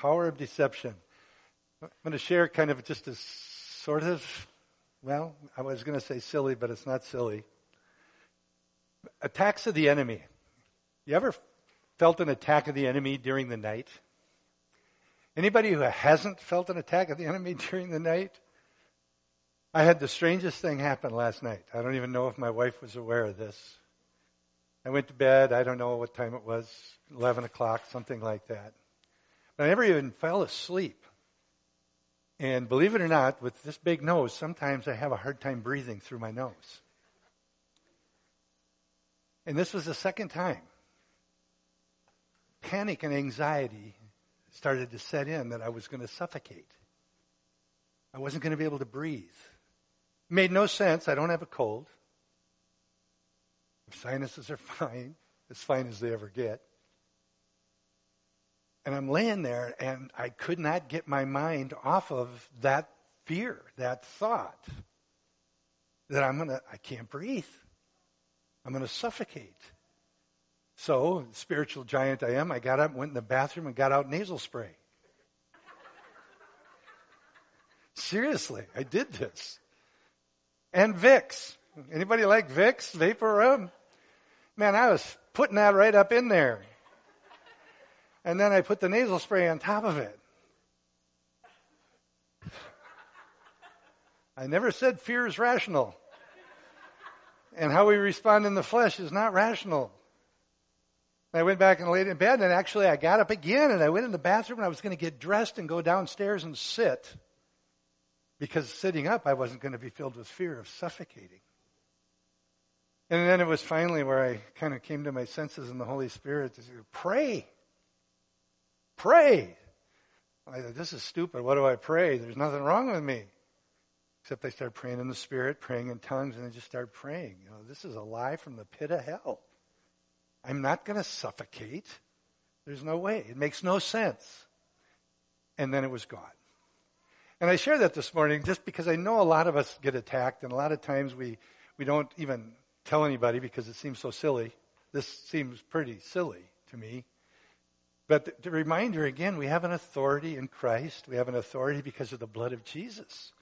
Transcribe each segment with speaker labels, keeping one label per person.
Speaker 1: power of deception. I'm going to share kind of just a sort of, well, I was going to say silly, but it's not silly. Attacks of the enemy. You ever felt an attack of the enemy during the night? Anybody who hasn't felt an attack of the enemy during the night? I had the strangest thing happen last night. I don't even know if my wife was aware of this. I went to bed. I don't know what time it was, 11 o'clock, something like that. I never even fell asleep. And believe it or not, with this big nose, sometimes I have a hard time breathing through my nose. And this was the second time. Panic and anxiety started to set in that I was going to suffocate. I wasn't going to be able to breathe. It made no sense. I don't have a cold. Sinuses are fine, as fine as they ever get. And I'm laying there and I could not get my mind off of that fear, that thought that I'm going to, I can't breathe. I'm going to suffocate. So, spiritual giant I am, I got up, went in the bathroom, and got out nasal spray. Seriously, I did this. And Vicks. Anybody like Vicks, vapor? Man, I was putting that right up in there and then I put the nasal spray on top of it. I never said fear is rational. And how we respond in the flesh is not rational. I went back and laid in bed, and actually I got up again and I went in the bathroom and I was going to get dressed and go downstairs and sit. Because sitting up, I wasn't going to be filled with fear of suffocating. And then it was finally where I kind of came to my senses in the Holy Spirit to say, pray. Pray. I said, this is stupid. What do I pray? There's nothing wrong with me. Except I started praying in the Spirit, praying in tongues, and I just started praying. You know, this is a lie from the pit of hell. I'm not going to suffocate. There's no way. It makes no sense. And then it was gone. And I share that this morning just because I know a lot of us get attacked, and a lot of times we, we don't even tell anybody because it seems so silly. This seems pretty silly to me. But the, reminder again, we have an authority in Christ. We have an authority because of the blood of Jesus.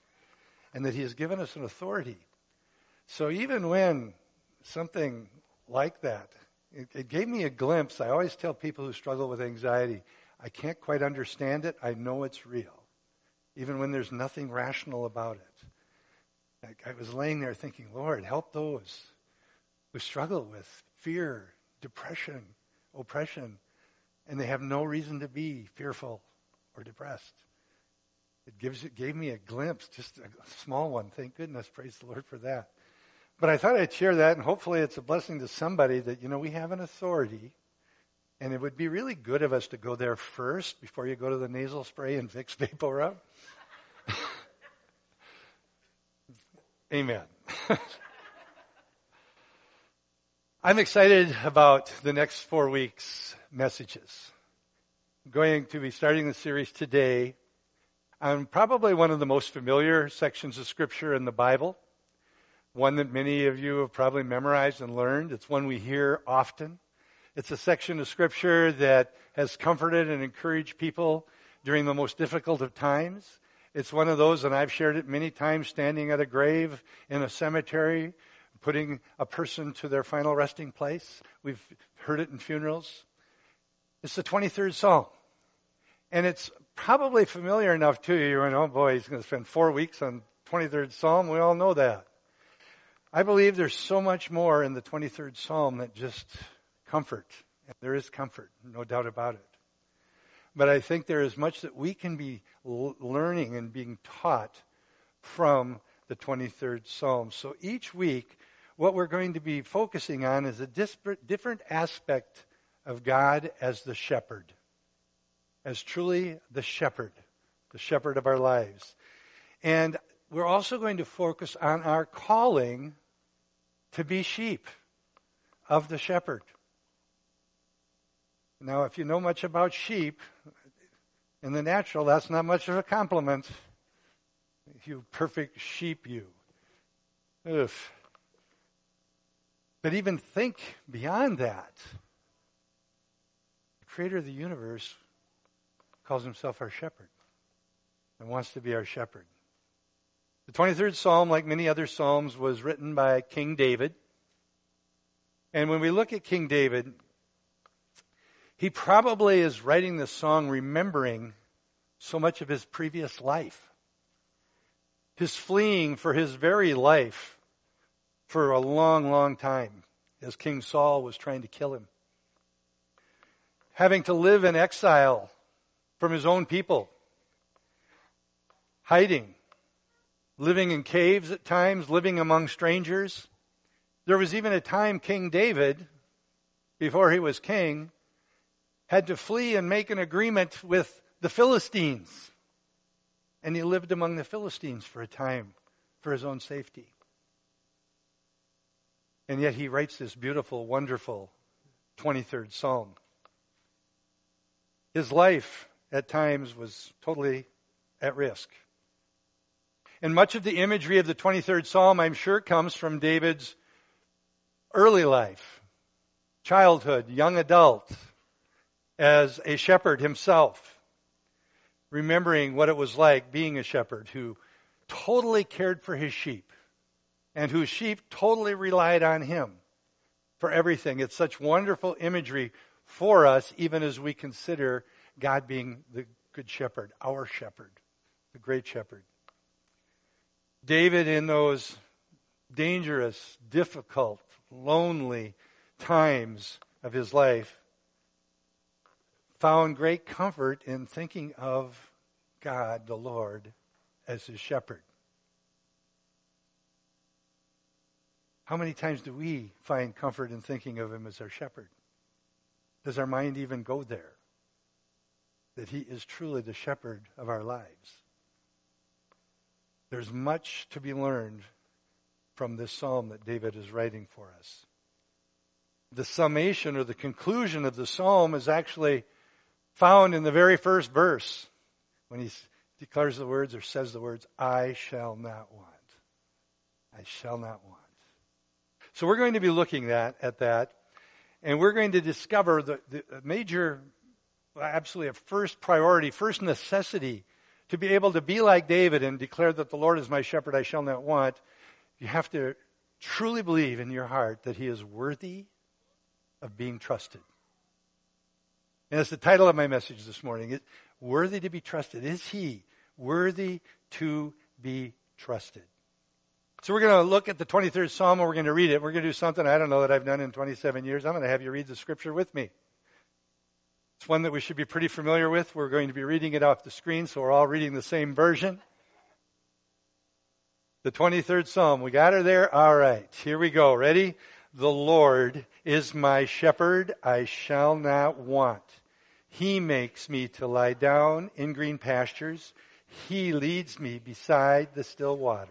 Speaker 1: And that He has given us an authority. So even when something like that, it, it gave me a glimpse. I always tell people who struggle with anxiety, I can't quite understand it. I know it's real. Even when there's nothing rational about it. I, I was laying there thinking, Lord, help those who struggle with fear, depression, oppression and they have no reason to be fearful or depressed. It gives it gave me a glimpse, just a small one. Thank goodness, praise the Lord for that. But I thought I'd share that, and hopefully it's a blessing to somebody that you know we have an authority, and it would be really good of us to go there first before you go to the nasal spray and Vicks Vapor Rub. Amen. I'm excited about the next four weeks messages. I'm going to be starting the series today on probably one of the most familiar sections of Scripture in the Bible, one that many of you have probably memorized and learned. It's one we hear often. It's a section of Scripture that has comforted and encouraged people during the most difficult of times. It's one of those, and I've shared it many times, standing at a grave in a cemetery, putting a person to their final resting place. We've heard it in funerals. It's the 23rd Psalm. And it's probably familiar enough to you. You're oh boy, he's going to spend four weeks on 23rd Psalm. We all know that. I believe there's so much more in the 23rd Psalm that just comfort. There is comfort, no doubt about it. But I think there is much that we can be learning and being taught from the 23rd Psalm. So each week, what we're going to be focusing on is a different aspect of God as the shepherd, as truly the shepherd, the shepherd of our lives. And we're also going to focus on our calling to be sheep of the shepherd. Now, if you know much about sheep, in the natural, that's not much of a compliment. You perfect sheep, you. Oof. But even think beyond that The creator of the universe calls himself our shepherd and wants to be our shepherd. The 23rd Psalm, like many other Psalms, was written by King David. And when we look at King David, he probably is writing this song remembering so much of his previous life. His fleeing for his very life for a long, long time as King Saul was trying to kill him. Having to live in exile from his own people. Hiding. Living in caves at times, living among strangers. There was even a time King David, before he was king, had to flee and make an agreement with the Philistines. And he lived among the Philistines for a time for his own safety. And yet he writes this beautiful, wonderful 23rd Psalm. His life at times was totally at risk. And much of the imagery of the 23rd Psalm, I'm sure, comes from David's early life, childhood, young adult, as a shepherd himself, remembering what it was like being a shepherd who totally cared for his sheep and whose sheep totally relied on him for everything. It's such wonderful imagery for us, even as we consider God being the good shepherd, our shepherd, the great shepherd. David, in those dangerous, difficult, lonely times of his life, found great comfort in thinking of God, the Lord, as his shepherd. How many times do we find comfort in thinking of him as our shepherd? Does our mind even go there? That he is truly the shepherd of our lives. There's much to be learned from this psalm that David is writing for us. The summation or the conclusion of the psalm is actually found in the very first verse when he declares the words or says the words, I shall not want. I shall not want. So we're going to be looking at, at that, and we're going to discover the, the major, absolutely a first priority, first necessity to be able to be like David and declare that the Lord is my shepherd, I shall not want. You have to truly believe in your heart that he is worthy of being trusted. And that's the title of my message this morning. Is worthy to be trusted. Is he worthy to be trusted? So we're going to look at the 23rd Psalm and we're going to read it. We're going to do something I don't know that I've done in 27 years. I'm going to have you read the scripture with me. It's one that we should be pretty familiar with. We're going to be reading it off the screen, so we're all reading the same version. The 23rd Psalm. We got her there? All right. Here we go. Ready? The Lord is my shepherd, I shall not want. He makes me to lie down in green pastures. He leads me beside the still waters.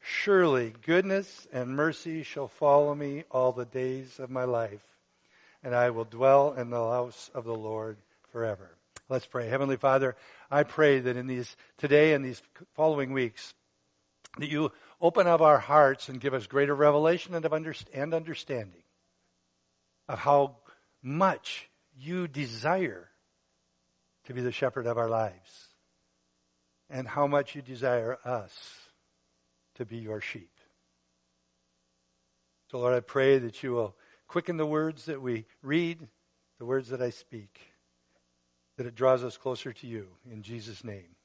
Speaker 1: Surely goodness and mercy shall follow me all the days of my life, and I will dwell in the house of the Lord forever. Let's pray. Heavenly Father, I pray that in these, today and these following weeks, that you open up our hearts and give us greater revelation and, of and understanding of how much you desire to be the shepherd of our lives and how much you desire us to be your sheep. So, Lord, I pray that you will quicken the words that we read, the words that I speak, that it draws us closer to you. In Jesus' name,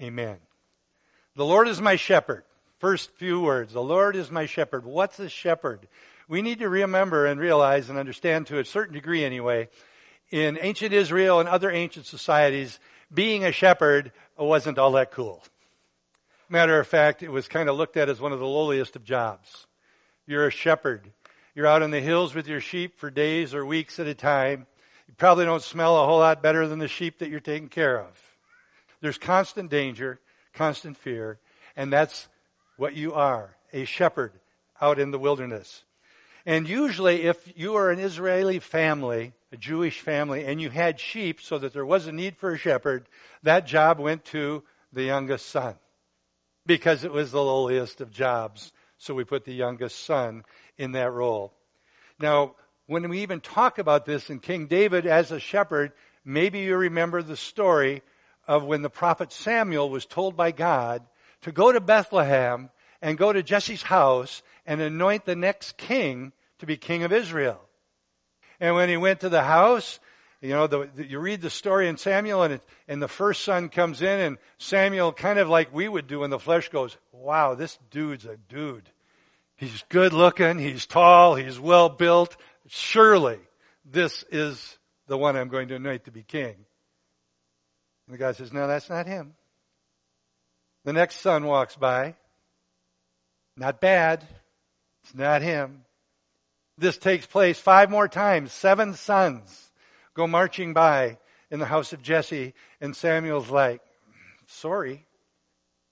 Speaker 1: amen. The Lord is my shepherd. First few words. The Lord is my shepherd. What's a shepherd? We need to remember and realize and understand to a certain degree anyway, in ancient Israel and other ancient societies, being a shepherd wasn't all that cool. Matter of fact, it was kind of looked at as one of the lowliest of jobs. You're a shepherd. You're out in the hills with your sheep for days or weeks at a time. You probably don't smell a whole lot better than the sheep that you're taking care of. There's constant danger, constant fear, and that's what you are, a shepherd out in the wilderness. And usually if you are an Israeli family, a Jewish family, and you had sheep so that there was a need for a shepherd, that job went to the youngest son because it was the lowliest of jobs. So we put the youngest son in that role. Now, when we even talk about this in King David as a shepherd, maybe you remember the story of when the prophet Samuel was told by God to go to Bethlehem and go to Jesse's house and anoint the next king to be king of Israel. And when he went to the house, you know, the, the, you read the story in Samuel, and, it, and the first son comes in, and Samuel, kind of like we would do in the flesh, goes, Wow, this dude's a dude. He's good looking, he's tall, he's well built. Surely this is the one I'm going to anoint to be king. And the guy says, No, that's not him. The next son walks by. Not bad. It's not him. This takes place five more times. Seven sons go marching by in the house of Jesse, and Samuel's like, sorry.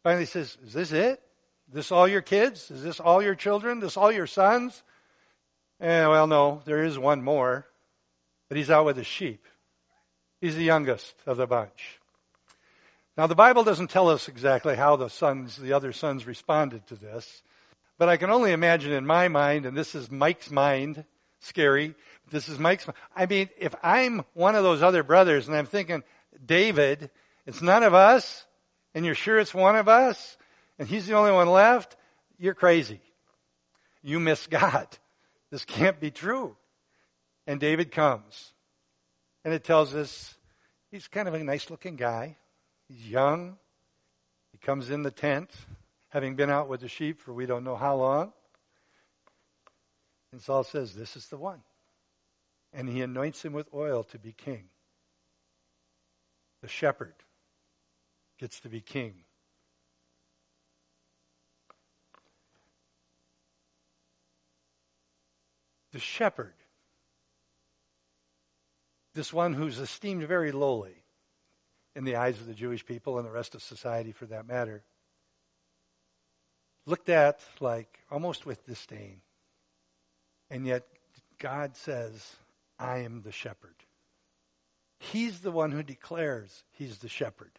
Speaker 1: Finally says, Is this it? Is this all your kids? Is this all your children? Is this all your sons? Eh, well, no, there is one more, but he's out with his sheep. He's the youngest of the bunch. Now, the Bible doesn't tell us exactly how the sons, the other sons responded to this. But I can only imagine in my mind, and this is Mike's mind, scary. This is Mike's. I mean, if I'm one of those other brothers and I'm thinking, David, it's none of us, and you're sure it's one of us, and he's the only one left, you're crazy. You miss God. This can't be true. And David comes. And it tells us he's kind of a nice looking guy. He's young. He comes in the tent having been out with the sheep for we don't know how long. And Saul says, This is the one. And he anoints him with oil to be king. The shepherd gets to be king. The shepherd, this one who's esteemed very lowly in the eyes of the Jewish people and the rest of society for that matter, looked at like almost with disdain. And yet God says, I am the shepherd. He's the one who declares he's the shepherd.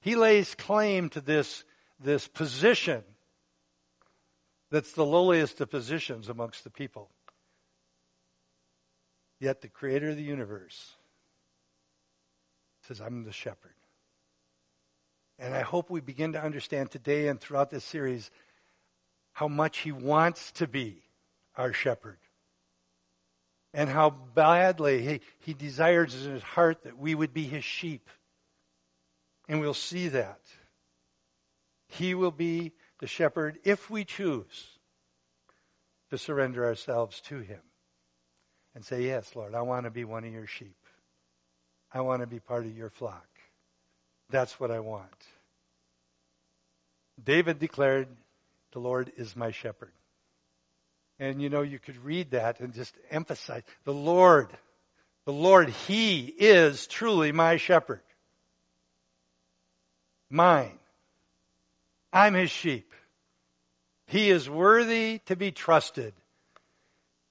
Speaker 1: He lays claim to this, this position that's the lowliest of positions amongst the people. Yet the creator of the universe says, I'm the shepherd. And I hope we begin to understand today and throughout this series how much He wants to be our shepherd. And how badly he, he desires in His heart that we would be His sheep. And we'll see that. He will be the shepherd if we choose to surrender ourselves to Him and say, Yes, Lord, I want to be one of your sheep. I want to be part of your flock. That's what I want. David declared, The Lord is my shepherd. And you know, you could read that and just emphasize the Lord, the Lord, He is truly my shepherd. Mine. I'm His sheep. He is worthy to be trusted.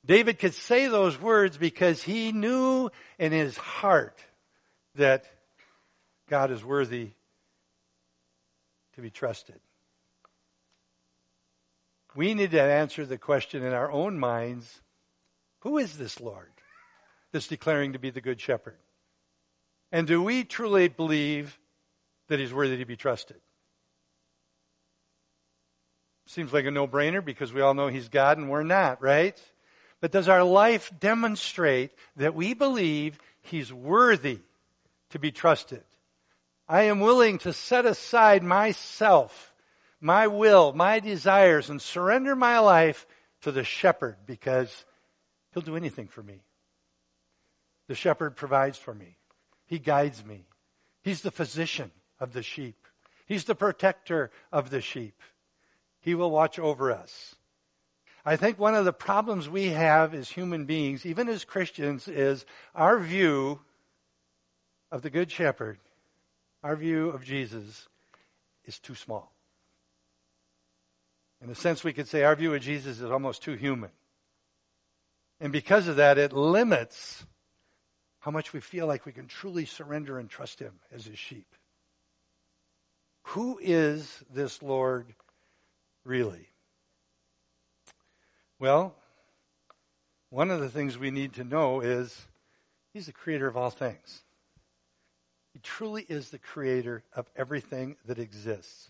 Speaker 1: David could say those words because he knew in his heart that God is worthy to be trusted. We need to answer the question in our own minds who is this Lord that's declaring to be the Good Shepherd? And do we truly believe that he's worthy to be trusted? Seems like a no brainer because we all know he's God and we're not, right? But does our life demonstrate that we believe he's worthy to be trusted? I am willing to set aside myself, my will, my desires, and surrender my life to the shepherd because he'll do anything for me. The shepherd provides for me. He guides me. He's the physician of the sheep. He's the protector of the sheep. He will watch over us. I think one of the problems we have as human beings, even as Christians, is our view of the Good Shepherd, our view of Jesus, is too small. In a sense, we could say our view of Jesus is almost too human. And because of that, it limits how much we feel like we can truly surrender and trust Him as His sheep. Who is this Lord really? Well, one of the things we need to know is He's the creator of all things. He truly is the creator of everything that exists.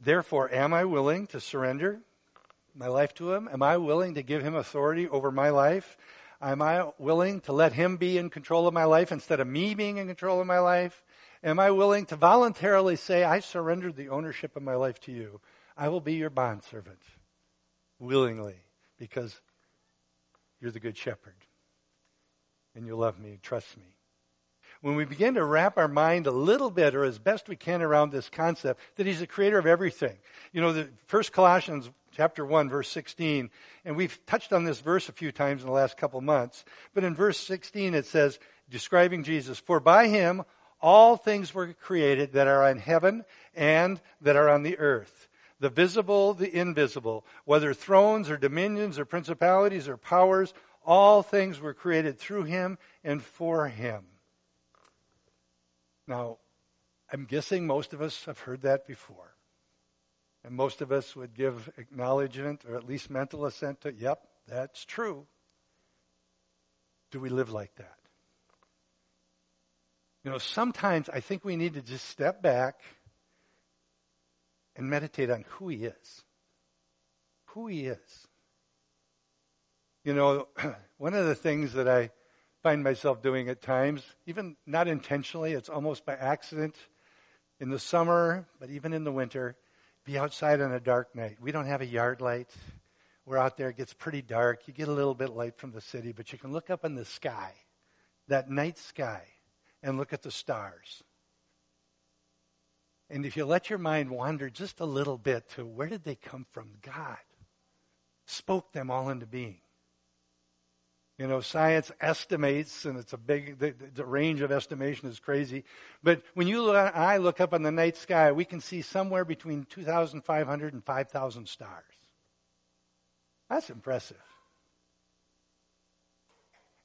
Speaker 1: Therefore, am I willing to surrender my life to Him? Am I willing to give Him authority over my life? Am I willing to let Him be in control of my life instead of me being in control of my life? Am I willing to voluntarily say, I surrendered the ownership of my life to you? I will be your bondservant willingly because you're the good shepherd and you love me, trust me. When we begin to wrap our mind a little bit or as best we can around this concept that he's the creator of everything. You know, the first Colossians chapter 1 verse 16, and we've touched on this verse a few times in the last couple months, but in verse 16 it says, describing Jesus, for by him all things were created that are in heaven and that are on the earth the visible, the invisible, whether thrones or dominions or principalities or powers, all things were created through him and for him. Now, I'm guessing most of us have heard that before. And most of us would give acknowledgement or at least mental assent to, yep, that's true. Do we live like that? You know, sometimes I think we need to just step back and meditate on who He is. Who He is. You know, one of the things that I find myself doing at times, even not intentionally, it's almost by accident, in the summer, but even in the winter, be outside on a dark night. We don't have a yard light. We're out there, it gets pretty dark. You get a little bit light from the city, but you can look up in the sky, that night sky, and look at the stars. And if you let your mind wander just a little bit to where did they come from? God spoke them all into being. You know, science estimates, and it's a big, the, the range of estimation is crazy. But when you and I look up in the night sky, we can see somewhere between 2,500 and 5,000 stars. That's impressive.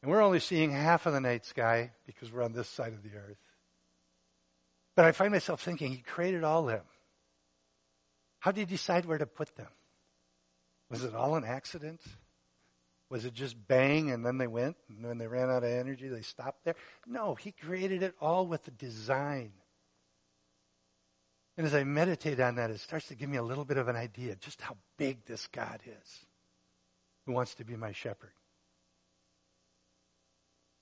Speaker 1: And we're only seeing half of the night sky because we're on this side of the earth. But I find myself thinking, He created all them. How did He decide where to put them? Was it all an accident? Was it just bang and then they went and when they ran out of energy they stopped there? No, He created it all with a design. And as I meditate on that, it starts to give me a little bit of an idea just how big this God is who wants to be my shepherd.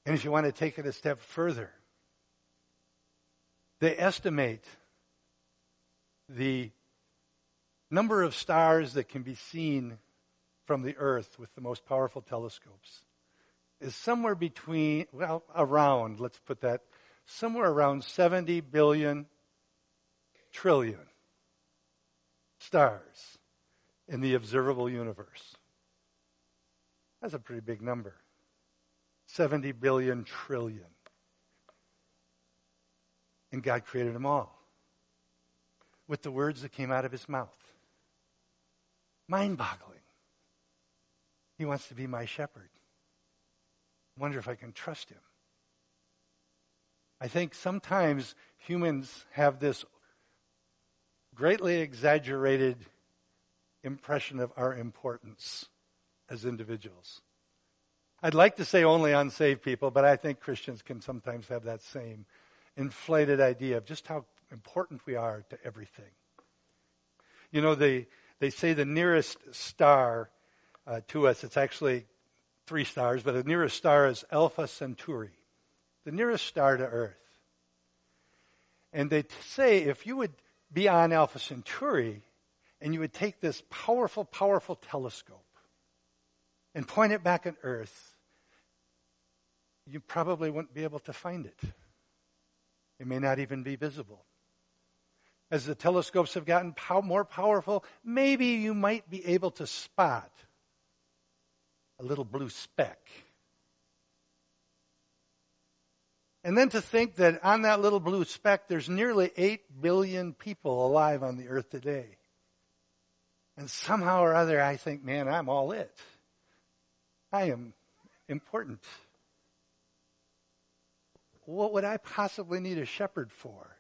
Speaker 1: And if you want to take it a step further, they estimate the number of stars that can be seen from the earth with the most powerful telescopes is somewhere between, well, around, let's put that, somewhere around 70 billion trillion stars in the observable universe. That's a pretty big number. 70 billion trillion. And God created them all with the words that came out of his mouth. Mind boggling. He wants to be my shepherd. I wonder if I can trust him. I think sometimes humans have this greatly exaggerated impression of our importance as individuals. I'd like to say only unsaved people, but I think Christians can sometimes have that same inflated idea of just how important we are to everything. You know, they, they say the nearest star uh, to us, it's actually three stars, but the nearest star is Alpha Centauri, the nearest star to Earth. And they say if you would be on Alpha Centauri and you would take this powerful, powerful telescope and point it back at Earth, you probably wouldn't be able to find it. It may not even be visible. as the telescopes have gotten pow- more powerful, maybe you might be able to spot a little blue speck. And then to think that on that little blue speck, there's nearly 8 billion people alive on the earth today. And somehow or other, I think, man, I'm all it. I am important. What would I possibly need a shepherd for?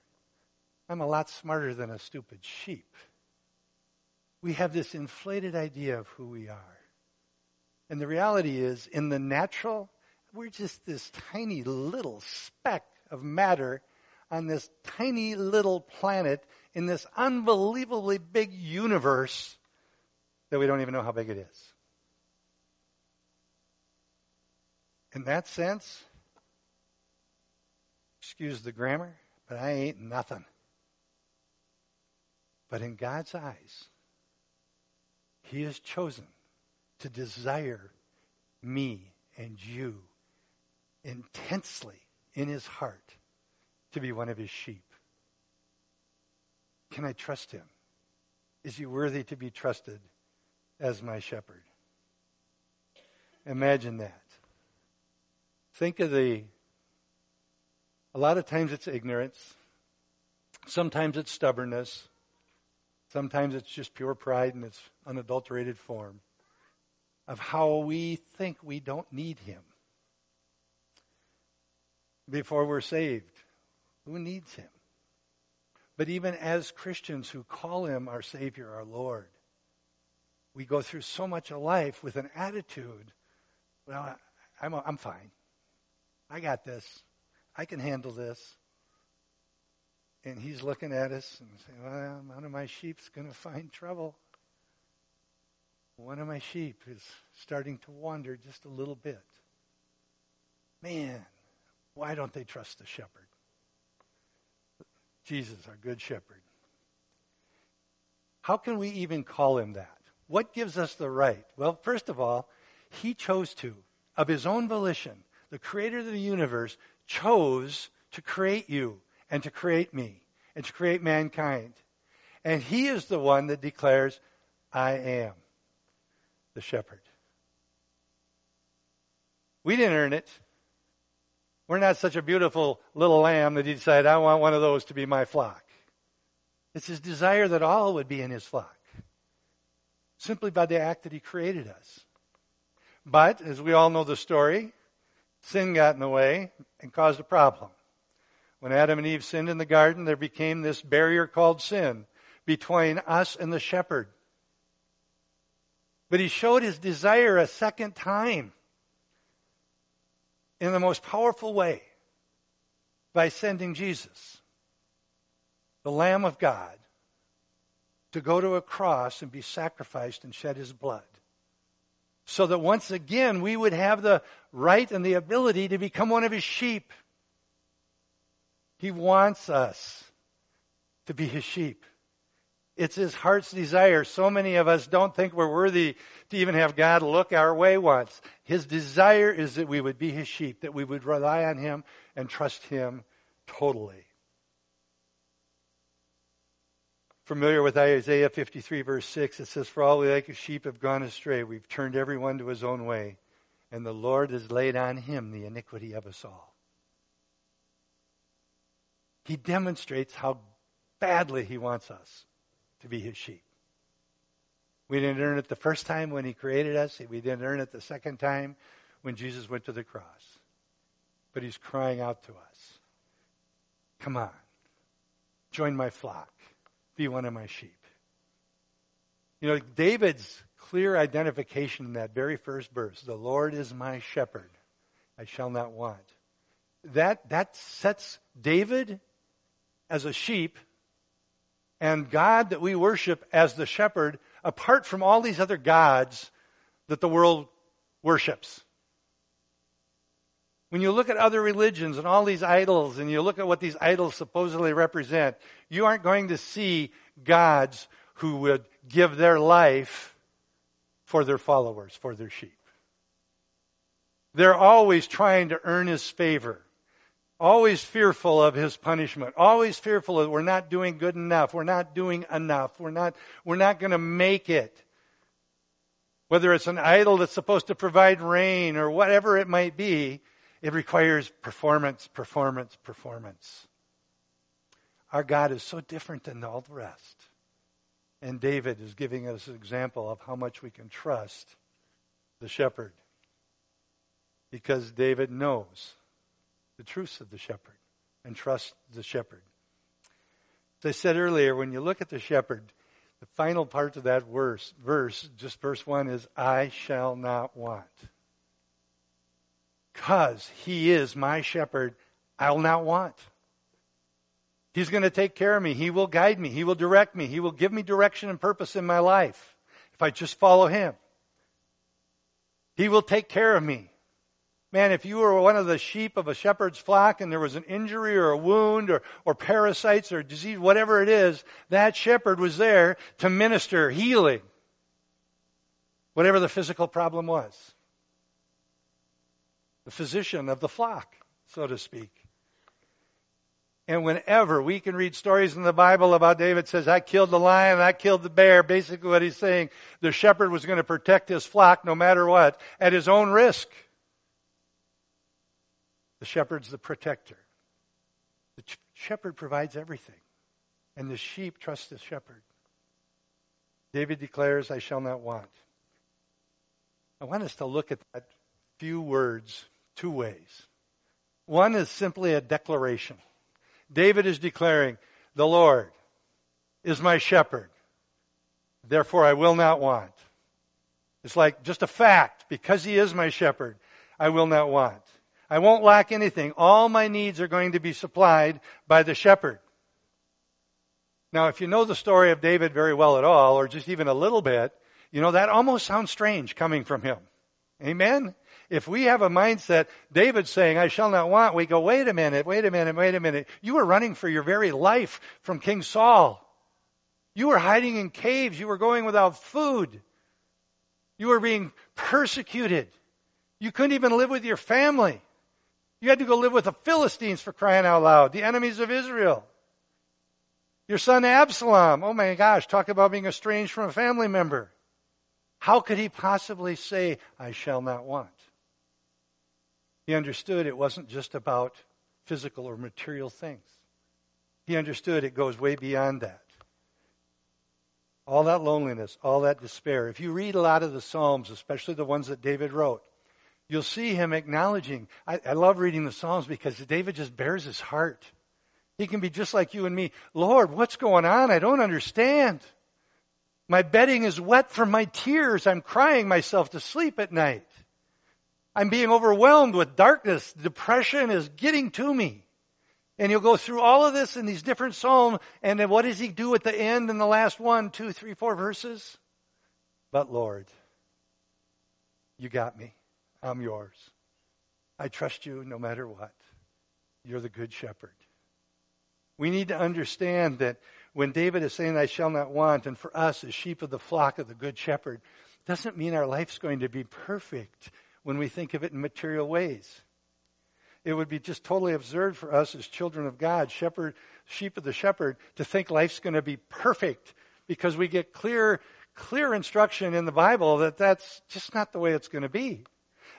Speaker 1: I'm a lot smarter than a stupid sheep. We have this inflated idea of who we are. And the reality is, in the natural, we're just this tiny little speck of matter on this tiny little planet in this unbelievably big universe that we don't even know how big it is. In that sense, excuse the grammar, but I ain't nothing. But in God's eyes, He has chosen to desire me and you intensely in His heart to be one of His sheep. Can I trust Him? Is He worthy to be trusted as my shepherd? Imagine that. Think of the, a lot of times it's ignorance. Sometimes it's stubbornness. Sometimes it's just pure pride in its unadulterated form of how we think we don't need Him before we're saved. Who needs Him? But even as Christians who call Him our Savior, our Lord, we go through so much of life with an attitude, well, I'm, I'm fine. I got this. I can handle this. And he's looking at us and saying, Well, one of my sheep's going to find trouble. One of my sheep is starting to wander just a little bit. Man, why don't they trust the shepherd? Jesus, our good shepherd. How can we even call him that? What gives us the right? Well, first of all, he chose to, of his own volition the creator of the universe, chose to create you and to create me and to create mankind. And he is the one that declares, I am the shepherd. We didn't earn it. We're not such a beautiful little lamb that he decided, I want one of those to be my flock. It's his desire that all would be in his flock, simply by the act that he created us. But, as we all know the story, sin got in the way and caused a problem. When Adam and Eve sinned in the garden, there became this barrier called sin between us and the shepherd. But he showed his desire a second time in the most powerful way by sending Jesus, the Lamb of God, to go to a cross and be sacrificed and shed his blood so that once again we would have the right and the ability to become one of his sheep. He wants us to be his sheep. It's his heart's desire. So many of us don't think we're worthy to even have God look our way once. His desire is that we would be his sheep, that we would rely on him and trust him totally. familiar with Isaiah 53, verse 6, it says, For all we like sheep have gone astray. We've turned everyone to his own way, and the Lord has laid on him the iniquity of us all. He demonstrates how badly he wants us to be his sheep. We didn't earn it the first time when he created us, we didn't earn it the second time when Jesus went to the cross. But he's crying out to us Come on, join my flock be one of my sheep. You know, David's clear identification in that very first verse, the Lord is my shepherd, I shall not want. That, that sets David as a sheep and God that we worship as the shepherd apart from all these other gods that the world worships. When you look at other religions and all these idols and you look at what these idols supposedly represent, you aren't going to see gods who would give their life for their followers, for their sheep. They're always trying to earn his favor. Always fearful of his punishment, always fearful of we're not doing good enough, we're not doing enough, we're not, we're not going to make it. Whether it's an idol that's supposed to provide rain or whatever it might be, it requires performance, performance, performance. Our God is so different than all the rest. And David is giving us an example of how much we can trust the shepherd. Because David knows the truths of the shepherd and trust the shepherd. As I said earlier, when you look at the shepherd, the final part of that verse, verse, just verse 1 is, I shall not want. Because he is my shepherd, I'll not want. He's going to take care of me. He will guide me. He will direct me. He will give me direction and purpose in my life if I just follow Him. He will take care of me. Man, if you were one of the sheep of a shepherd's flock and there was an injury or a wound or, or parasites or disease, whatever it is, that shepherd was there to minister healing. Whatever the physical problem was. The physician of the flock, so to speak. And whenever we can read stories in the Bible about David says, I killed the lion, I killed the bear, basically what he's saying, the shepherd was going to protect his flock no matter what, at his own risk. The shepherd's the protector. The ch- shepherd provides everything. And the sheep trust the shepherd. David declares, I shall not want. I want us to look at that few words two ways. One is simply a declaration. David is declaring, The Lord is my shepherd. Therefore, I will not want. It's like just a fact. Because he is my shepherd, I will not want. I won't lack anything. All my needs are going to be supplied by the shepherd. Now, if you know the story of David very well at all, or just even a little bit, you know, that almost sounds strange coming from him. Amen? If we have a mindset, David's saying, I shall not want, we go, wait a minute, wait a minute, wait a minute. You were running for your very life from King Saul. You were hiding in caves. You were going without food. You were being persecuted. You couldn't even live with your family. You had to go live with the Philistines for crying out loud, the enemies of Israel. Your son Absalom, oh my gosh, talk about being estranged from a family member. How could he possibly say, I shall not want? He understood it wasn't just about physical or material things. He understood it goes way beyond that. All that loneliness, all that despair. If you read a lot of the Psalms, especially the ones that David wrote, you'll see him acknowledging. I, I love reading the Psalms because David just bares his heart. He can be just like you and me. Lord, what's going on? I don't understand. My bedding is wet from my tears. I'm crying myself to sleep at night. I'm being overwhelmed with darkness. Depression is getting to me. And you'll go through all of this in these different psalms, and then what does he do at the end in the last one, two, three, four verses? But Lord, you got me. I'm yours. I trust you no matter what. You're the good shepherd. We need to understand that when David is saying, I shall not want, and for us as sheep of the flock of the good shepherd, doesn't mean our life's going to be perfect when we think of it in material ways. It would be just totally absurd for us as children of God, shepherd, sheep of the shepherd, to think life's going to be perfect because we get clear, clear instruction in the Bible that that's just not the way it's going to be.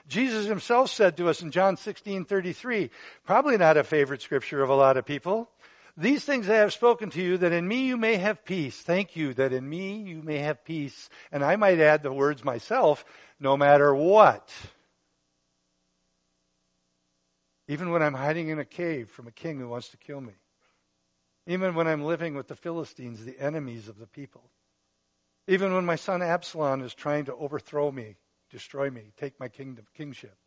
Speaker 1: Jesus himself said to us in John 16, 33, probably not a favorite scripture of a lot of people. These things I have spoken to you that in me you may have peace. Thank you that in me you may have peace. And I might add the words myself, no matter what. Even when I'm hiding in a cave from a king who wants to kill me. Even when I'm living with the Philistines, the enemies of the people. Even when my son Absalom is trying to overthrow me, destroy me, take my kingdom, kingship.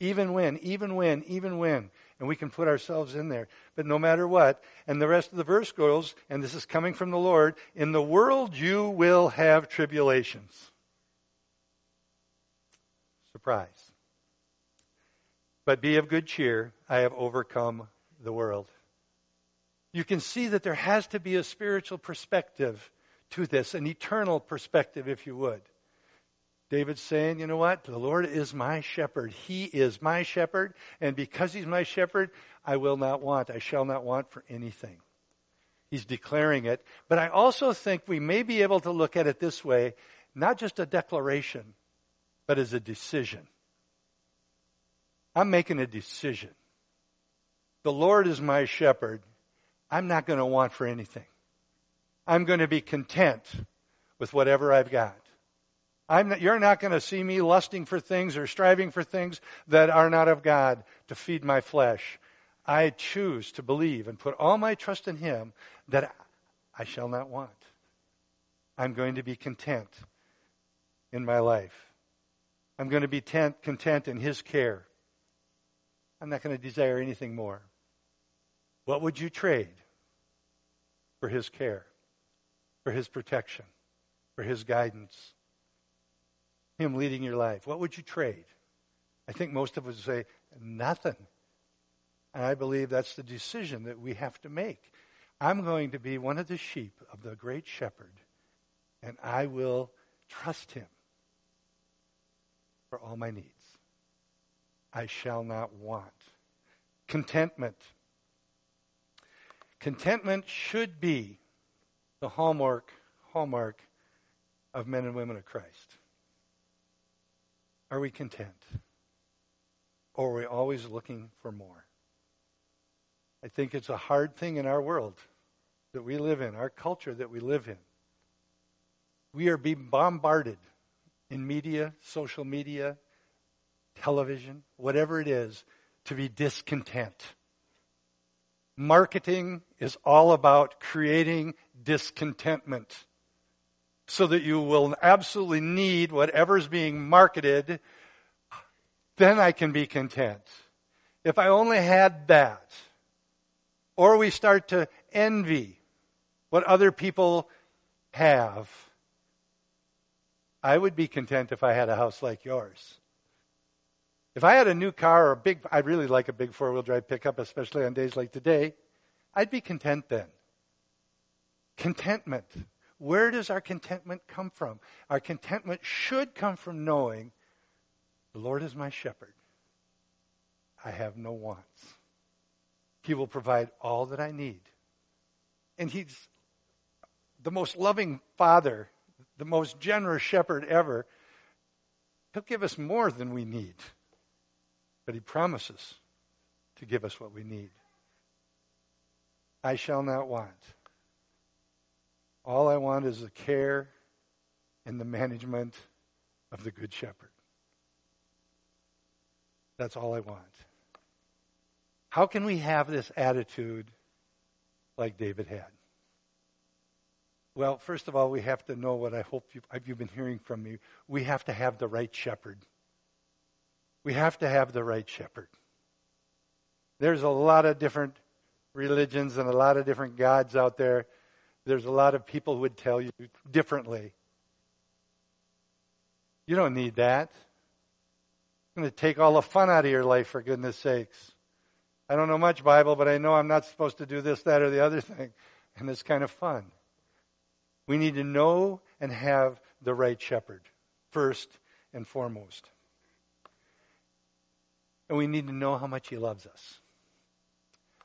Speaker 1: Even when, even when, even when. And we can put ourselves in there. But no matter what, and the rest of the verse goes, and this is coming from the Lord, in the world you will have tribulations. Surprise. But be of good cheer. I have overcome the world. You can see that there has to be a spiritual perspective to this, an eternal perspective, if you would. David's saying, you know what? The Lord is my shepherd. He is my shepherd. And because he's my shepherd, I will not want. I shall not want for anything. He's declaring it. But I also think we may be able to look at it this way not just a declaration, but as a decision. I'm making a decision. The Lord is my shepherd. I'm not going to want for anything. I'm going to be content with whatever I've got. Not, you're not going to see me lusting for things or striving for things that are not of God to feed my flesh. I choose to believe and put all my trust in Him that I shall not want. I'm going to be content in my life. I'm going to be tent, content in His care. I'm not going to desire anything more. What would you trade for His care, for His protection, for His guidance, Him leading your life? What would you trade? I think most of us would say, nothing. And I believe that's the decision that we have to make. I'm going to be one of the sheep of the great shepherd, and I will trust him for all my needs. I shall not want. Contentment. Contentment should be the hallmark, hallmark of men and women of Christ. Are we content? Or are we always looking for more? I think it's a hard thing in our world that we live in, our culture that we live in. We are being bombarded in media, social media, television, whatever it is, to be discontent. Marketing is all about creating discontentment so that you will absolutely need whatever's being marketed. Then I can be content. If I only had that, or we start to envy what other people have. I would be content if I had a house like yours. If I had a new car or a big, I'd really like a big four wheel drive pickup, especially on days like today, I'd be content then. Contentment. Where does our contentment come from? Our contentment should come from knowing the Lord is my shepherd. I have no wants. He will provide all that I need. And He's the most loving Father, the most generous shepherd ever. He'll give us more than we need. But He promises to give us what we need. I shall not want. All I want is the care and the management of the Good Shepherd. That's all I want. How can we have this attitude like David had? Well, first of all, we have to know what I hope you've, you've been hearing from me. We have to have the right shepherd. We have to have the right shepherd. There's a lot of different religions and a lot of different gods out there. There's a lot of people who would tell you differently. You don't need that. It's going to take all the fun out of your life, for goodness sakes. I don't know much Bible, but I know I'm not supposed to do this, that, or the other thing. And it's kind of fun. We need to know and have the right shepherd, first and foremost. And we need to know how much he loves us.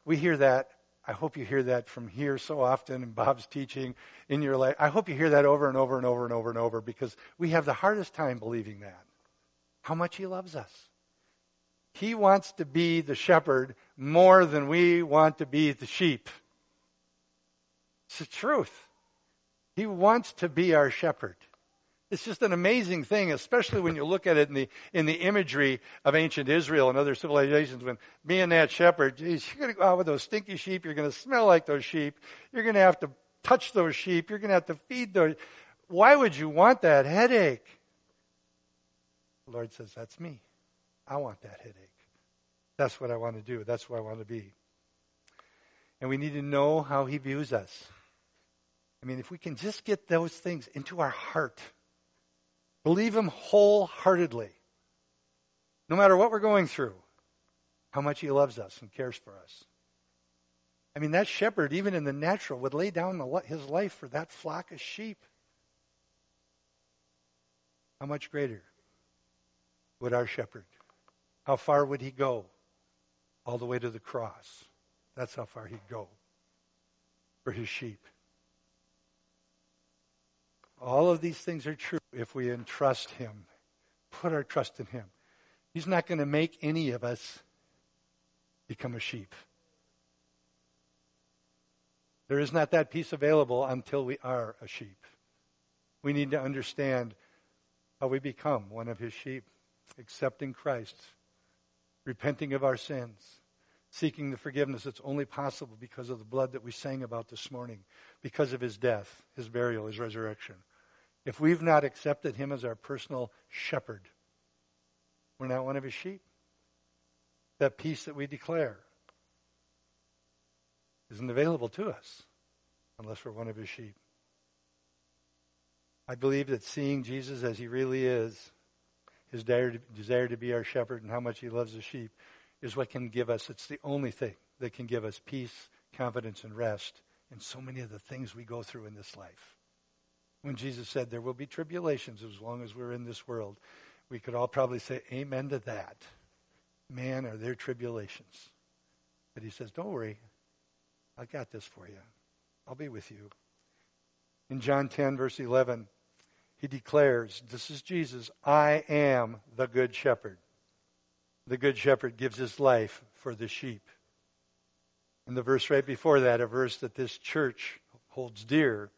Speaker 1: We hear that. I hope you hear that from here so often in Bob's teaching in your life. I hope you hear that over and over and over and over and over because we have the hardest time believing that. How much he loves us. He wants to be the shepherd more than we want to be the sheep. It's the truth. He wants to be our shepherd. It's just an amazing thing, especially when you look at it in the, in the imagery of ancient Israel and other civilizations. When being that shepherd, geez, you're going to go out with those stinky sheep. You're going to smell like those sheep. You're going to have to touch those sheep. You're going to have to feed those. Why would you want that headache? The Lord says, That's me. I want that headache. That's what I want to do. That's what I want to be. And we need to know how He views us. I mean, if we can just get those things into our heart, believe Him wholeheartedly, no matter what we're going through, how much He loves us and cares for us. I mean, that shepherd, even in the natural, would lay down his life for that flock of sheep. how much greater would our shepherd? How far would he go? All the way to the cross. That's how far he'd go for his sheep. All of these things are true if we entrust him, put our trust in him. He's not going to make any of us become a sheep. There is not that peace available until we are a sheep. We need to understand how we become one of his sheep, accepting Christ, repenting of our sins, seeking the forgiveness that's only possible because of the blood that we sang about this morning, because of his death, his burial, his resurrection. If we've not accepted him as our personal shepherd, we're not one of his sheep. That peace that we declare isn't available to us unless we're one of his sheep. I believe that seeing Jesus as he really is, his desire to be our shepherd and how much he loves the sheep, is what can give us, it's the only thing that can give us peace, confidence, and rest in so many of the things we go through in this life. When Jesus said there will be tribulations as long as we're in this world, we could all probably say amen to that. Man, are there tribulations? But he says, don't worry. I got this for you. I'll be with you. In John 10, verse 11, he declares, This is Jesus, I am the good shepherd. The good shepherd gives his life for the sheep. And the verse right before that, a verse that this church holds dear,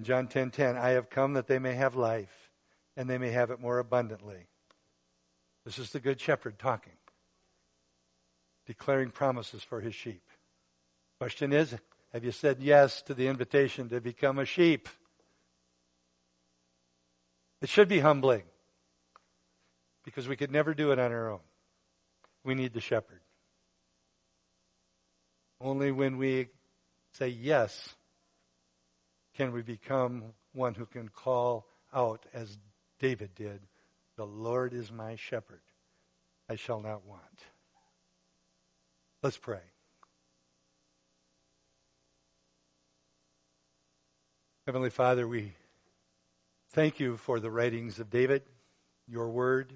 Speaker 1: in John 10:10, 10, 10, I have come that they may have life and they may have it more abundantly. This is the good shepherd talking, declaring promises for his sheep. Question is, have you said yes to the invitation to become a sheep? It should be humbling because we could never do it on our own. We need the shepherd. Only when we say yes can we become one who can call out as David did, The Lord is my shepherd. I shall not want. Let's pray. Heavenly Father, we thank you for the writings of David, your word.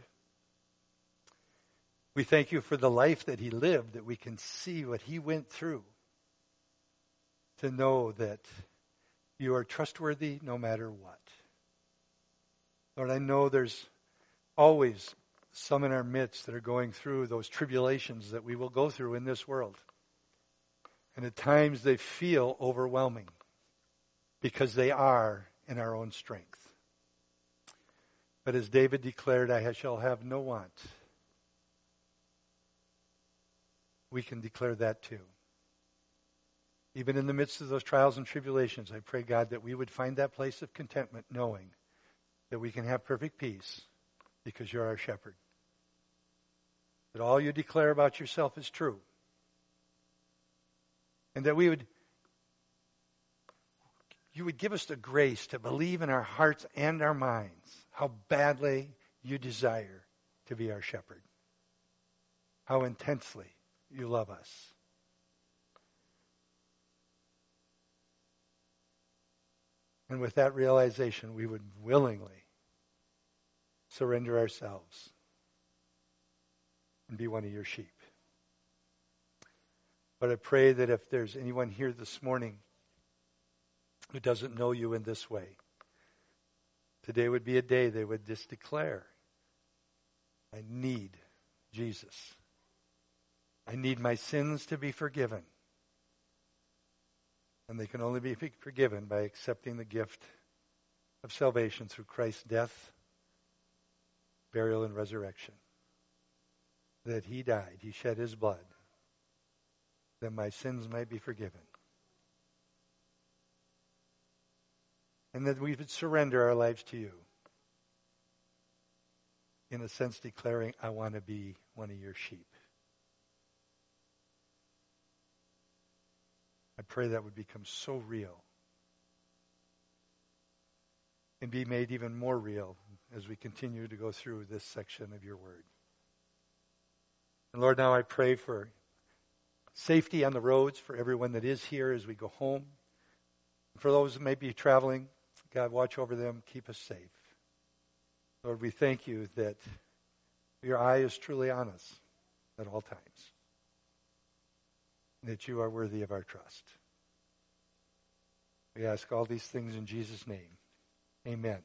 Speaker 1: We thank you for the life that he lived, that we can see what he went through to know that you are trustworthy no matter what. Lord, I know there's always some in our midst that are going through those tribulations that we will go through in this world. And at times they feel overwhelming because they are in our own strength. But as David declared, I shall have no want. We can declare that too. Even in the midst of those trials and tribulations, I pray, God, that we would find that place of contentment knowing that we can have perfect peace because you're our shepherd. That all you declare about yourself is true. And that we would you would give us the grace to believe in our hearts and our minds how badly you desire to be our shepherd, how intensely you love us. And with that realization, we would willingly surrender ourselves and be one of your sheep. But I pray that if there's anyone here this morning who doesn't know you in this way. Today would be a day they would just declare, I need Jesus. I need my sins to be forgiven. And they can only be forgiven by accepting the gift of salvation through Christ's death, burial, and resurrection. That he died, he shed his blood, that my sins might be forgiven. and that we would surrender our lives to you. In a sense, declaring, I want to be one of your sheep. I pray that would become so real and be made even more real as we continue to go through this section of your word. And Lord, now I pray for safety on the roads for everyone that is here as we go home. For those that may be traveling God, watch over them. Keep us safe. Lord, we thank you that your eye is truly on us at all times, that you are worthy of our trust. We ask all these things in Jesus' name. Amen.